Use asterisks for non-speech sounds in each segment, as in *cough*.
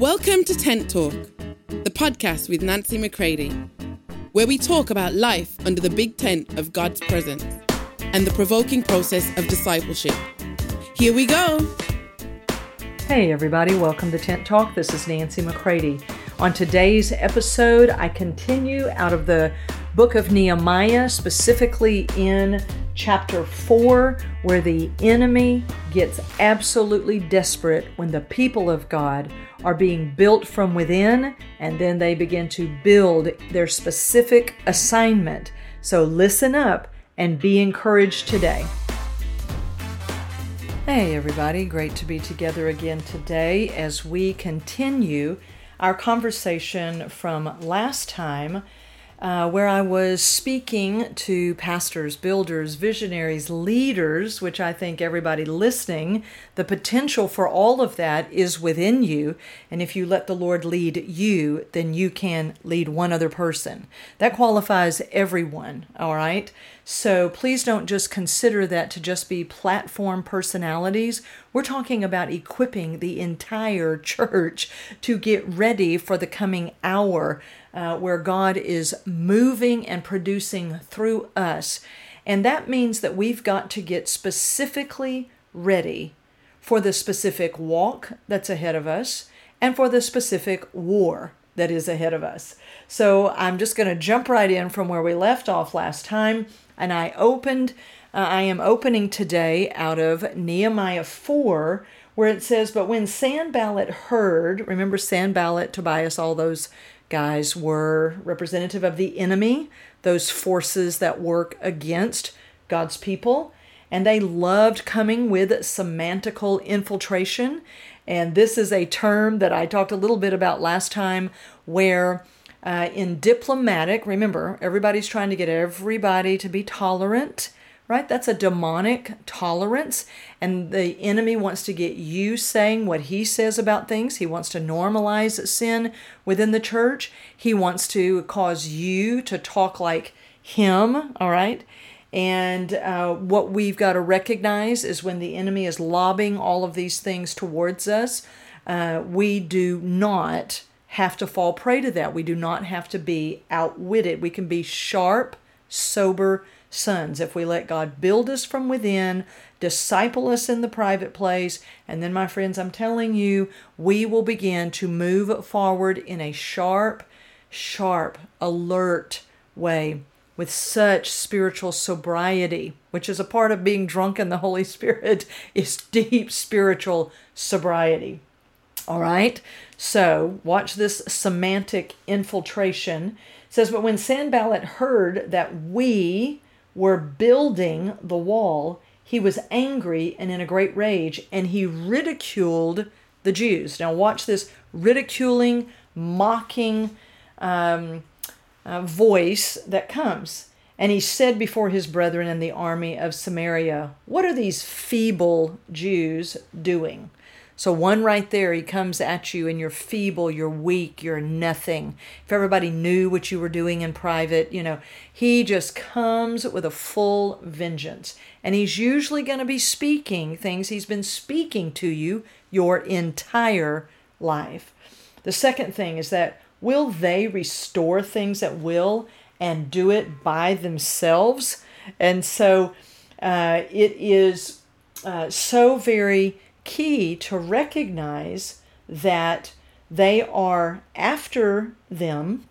Welcome to Tent Talk, the podcast with Nancy McCready, where we talk about life under the big tent of God's presence and the provoking process of discipleship. Here we go. Hey, everybody, welcome to Tent Talk. This is Nancy McCready. On today's episode, I continue out of the book of Nehemiah, specifically in chapter 4, where the enemy gets absolutely desperate when the people of God are being built from within and then they begin to build their specific assignment. So listen up and be encouraged today. Hey, everybody, great to be together again today as we continue our conversation from last time uh, where I was speaking to pastors, builders, visionaries, leaders, which I think everybody listening, the potential for all of that is within you. And if you let the Lord lead you, then you can lead one other person. That qualifies everyone, all right? So please don't just consider that to just be platform personalities. We're talking about equipping the entire *laughs* church to get ready for the coming hour uh, where God is moving and producing through us. And that means that we've got to get specifically ready for the specific walk that's ahead of us and for the specific war that is ahead of us. So I'm just going to jump right in from where we left off last time. And I opened, uh, I am opening today out of Nehemiah 4, where it says, But when Sanballat heard, remember Sanballat, Tobias, all those guys were representative of the enemy, those forces that work against God's people. And they loved coming with semantical infiltration. And this is a term that I talked a little bit about last time, where uh, in diplomatic, remember, everybody's trying to get everybody to be tolerant right? That's a demonic tolerance. And the enemy wants to get you saying what he says about things. He wants to normalize sin within the church. He wants to cause you to talk like him, all right? And uh, what we've got to recognize is when the enemy is lobbing all of these things towards us, uh, we do not have to fall prey to that. We do not have to be outwitted. We can be sharp, sober, sons if we let God build us from within, disciple us in the private place, and then, my friends, I'm telling you, we will begin to move forward in a sharp, sharp, alert way with such spiritual sobriety, which is a part of being drunk in the Holy Spirit, *laughs* is deep spiritual sobriety. All right? So, watch this semantic infiltration. It says, But when Sanballat heard that we, were building the wall, he was angry and in a great rage, and he ridiculed the Jews. Now, watch this ridiculing, mocking um, uh, voice that comes. And he said before his brethren in the army of Samaria, What are these feeble Jews doing? So, one right there, he comes at you and you're feeble, you're weak, you're nothing. If everybody knew what you were doing in private, you know, he just comes with a full vengeance. And he's usually going to be speaking things he's been speaking to you your entire life. The second thing is that will they restore things at will and do it by themselves? And so uh, it is uh, so very key to recognize that they are after them,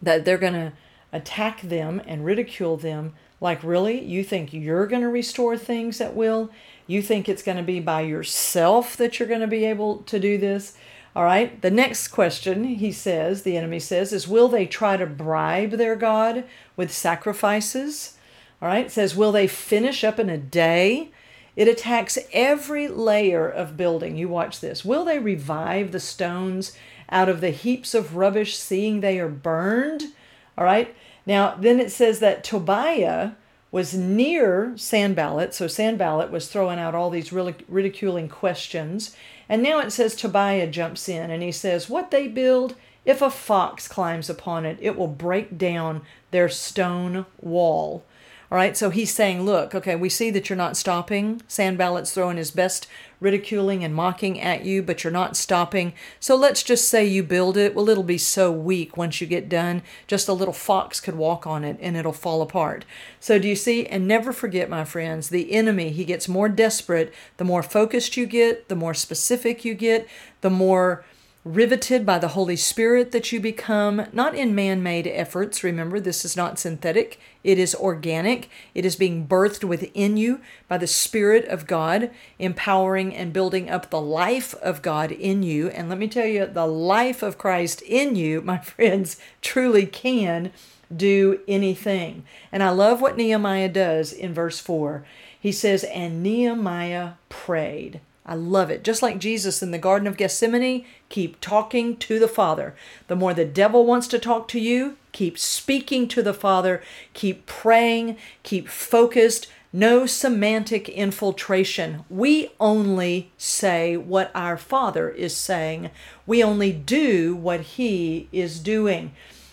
that they're going to attack them and ridicule them. Like, really? You think you're going to restore things at will? You think it's going to be by yourself that you're going to be able to do this? All right. The next question, he says, the enemy says, is will they try to bribe their God with sacrifices? All right. It says, will they finish up in a day? It attacks every layer of building. You watch this. Will they revive the stones out of the heaps of rubbish, seeing they are burned? All right. Now, then it says that Tobiah was near Sanballat. So Sanballat was throwing out all these really ridiculing questions. And now it says Tobiah jumps in and he says, What they build, if a fox climbs upon it, it will break down their stone wall. All right, so he's saying, look, okay, we see that you're not stopping. Sanballat's throwing his best ridiculing and mocking at you, but you're not stopping. So let's just say you build it. Well, it'll be so weak once you get done. Just a little fox could walk on it and it'll fall apart. So do you see? And never forget, my friends, the enemy, he gets more desperate the more focused you get, the more specific you get, the more riveted by the Holy Spirit that you become, not in man made efforts. Remember, this is not synthetic, it is organic. It is being birthed within you by the Spirit of God, empowering and building up the life of God in you. And let me tell you, the life of Christ in you, *laughs* my friends, truly can do anything. And I love what Nehemiah does in verse 4. He says, And Nehemiah prayed. I love it. Just like Jesus in the Garden of Gethsemane, keep talking to the Father. The more the devil wants to talk to you, keep speaking to the Father, keep praying, keep focused. No semantic infiltration. We only say what our Father is saying. We only do what He is doing.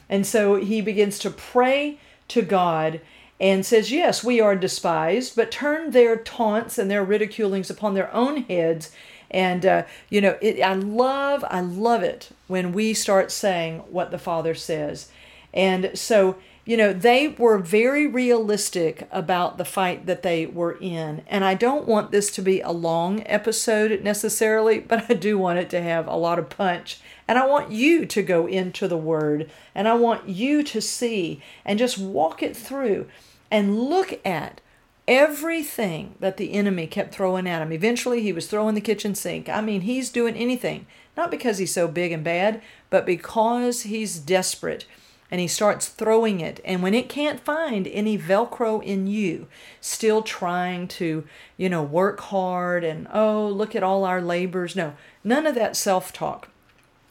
And so he begins to pray to God and says, Yes, we are despised, but turn their taunts and their ridiculings upon their own heads. And, uh, you know, it, I love, I love it when we start saying what the Father says. And so, you know, they were very realistic about the fight that they were in. And I don't want this to be a long episode necessarily, but I do want it to have a lot of punch. And I want you to go into the Word and I want you to see and just walk it through and look at everything that the enemy kept throwing at him. Eventually, he was throwing the kitchen sink. I mean, he's doing anything, not because he's so big and bad, but because he's desperate and he starts throwing it. And when it can't find any Velcro in you, still trying to, you know, work hard and, oh, look at all our labors. No, none of that self talk,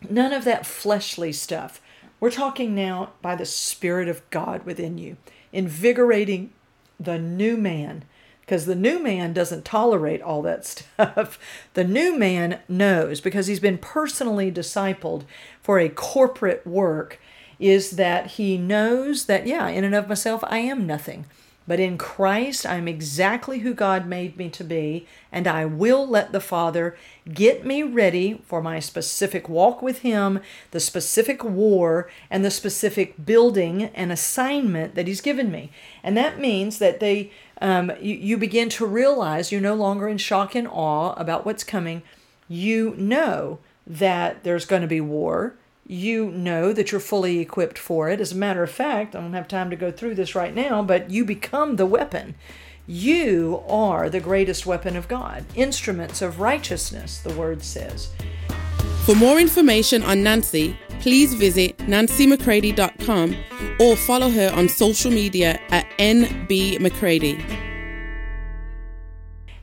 none of that fleshly stuff. We're talking now by the Spirit of God within you invigorating the new man because the new man doesn't tolerate all that *laughs* stuff. The new man knows because he's been personally discipled for a corporate work is that he knows that yeah, in and of myself I am nothing. But in Christ, I'm exactly who God made me to be, and I will let the Father get me ready for my specific walk with Him, the specific war, and the specific building and assignment that He's given me. And that means that they, um, you, you begin to realize you're no longer in shock and awe about what's coming. You know that there's going to be war you know that you're fully equipped for it. As a matter of fact, I don't have time to go through this right now, but you become the weapon. You are the greatest weapon of God, instruments of righteousness, the word says. For more information on Nancy, please visit nancymccready.com or follow her on social media at nbmccready.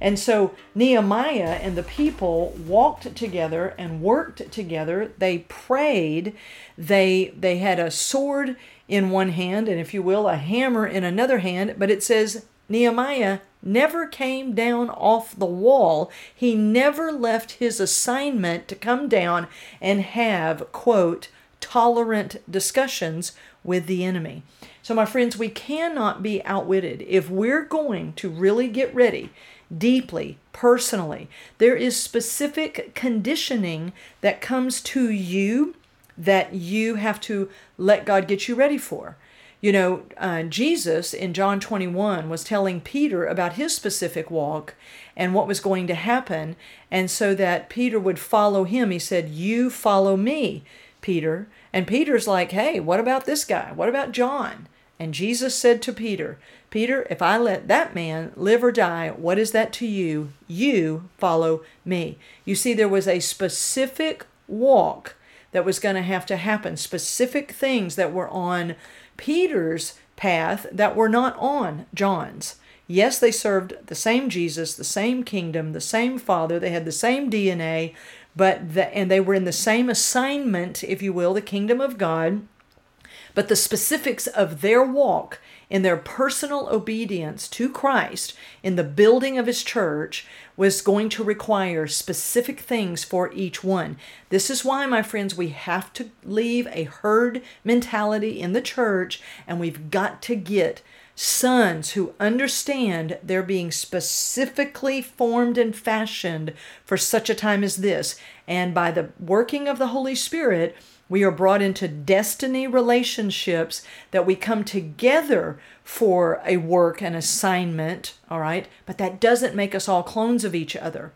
And so Nehemiah and the people walked together and worked together. They prayed. They they had a sword in one hand and if you will a hammer in another hand, but it says Nehemiah never came down off the wall. He never left his assignment to come down and have quote tolerant discussions with the enemy. So my friends, we cannot be outwitted. If we're going to really get ready deeply, personally. There is specific conditioning that comes to you that you have to let God get you ready for. You know, uh, Jesus in John 21 was telling Peter about his specific walk and what was going to happen. And so that Peter would follow him, he said, You follow me, Peter. And Peter's like, Hey, what about this guy? What about John? And Jesus said to Peter, Peter, if I let that man live or die, what is that to you? You follow me. You see, there was a specific walk that was going to have to happen, specific things that were on Peter's path that were not on John's. Yes, they served the same Jesus, the same kingdom, the same Father, they had the same DNA, but the, and they were in the same assignment, if you will, the kingdom of God. But the specifics of their walk in their personal obedience to Christ in the building of his church was going to require specific things for each one. This is why, my friends, we have to leave a herd mentality in the church and we've got to get sons who understand they're being specifically formed and fashioned for such a time as this. And by the working of the Holy Spirit, we are brought into destiny relationships that we come together for a work, an assignment, all right? But that doesn't make us all clones of each other,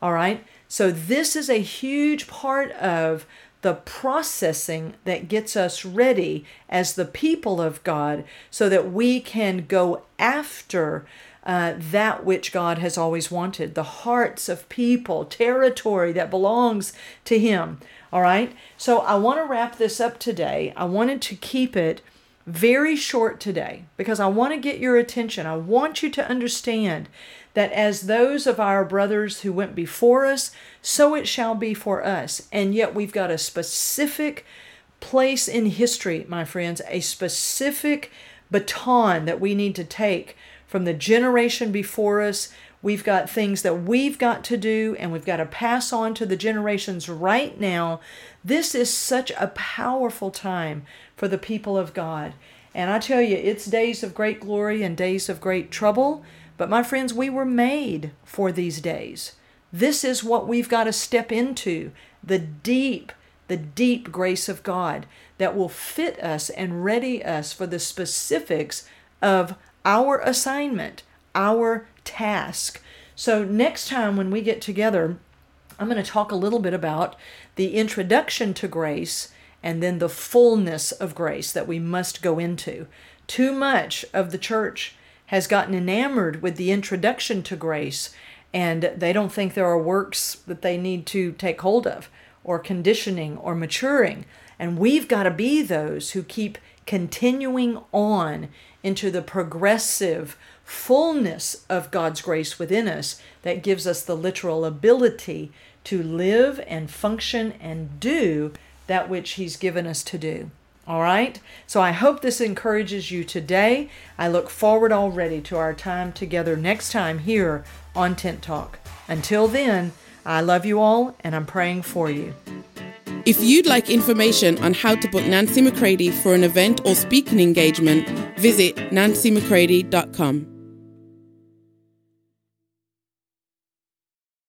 all right? So, this is a huge part of the processing that gets us ready as the people of God so that we can go after uh, that which God has always wanted the hearts of people, territory that belongs to Him. All right. So I want to wrap this up today. I wanted to keep it very short today because I want to get your attention. I want you to understand that as those of our brothers who went before us, so it shall be for us. And yet we've got a specific place in history, my friends, a specific baton that we need to take from the generation before us. We've got things that we've got to do and we've got to pass on to the generations right now. This is such a powerful time for the people of God. And I tell you, it's days of great glory and days of great trouble. But my friends, we were made for these days. This is what we've got to step into the deep, the deep grace of God that will fit us and ready us for the specifics of our assignment, our task. So, next time when we get together, I'm going to talk a little bit about the introduction to grace and then the fullness of grace that we must go into. Too much of the church has gotten enamored with the introduction to grace and they don't think there are works that they need to take hold of or conditioning or maturing. And we've got to be those who keep continuing on into the progressive fullness of God's grace within us that gives us the literal ability to live and function and do that which He's given us to do. All right? So I hope this encourages you today. I look forward already to our time together next time here on Tent Talk. Until then, I love you all and I'm praying for you. If you'd like information on how to book Nancy McCready for an event or speaking engagement, visit nancymccready.com.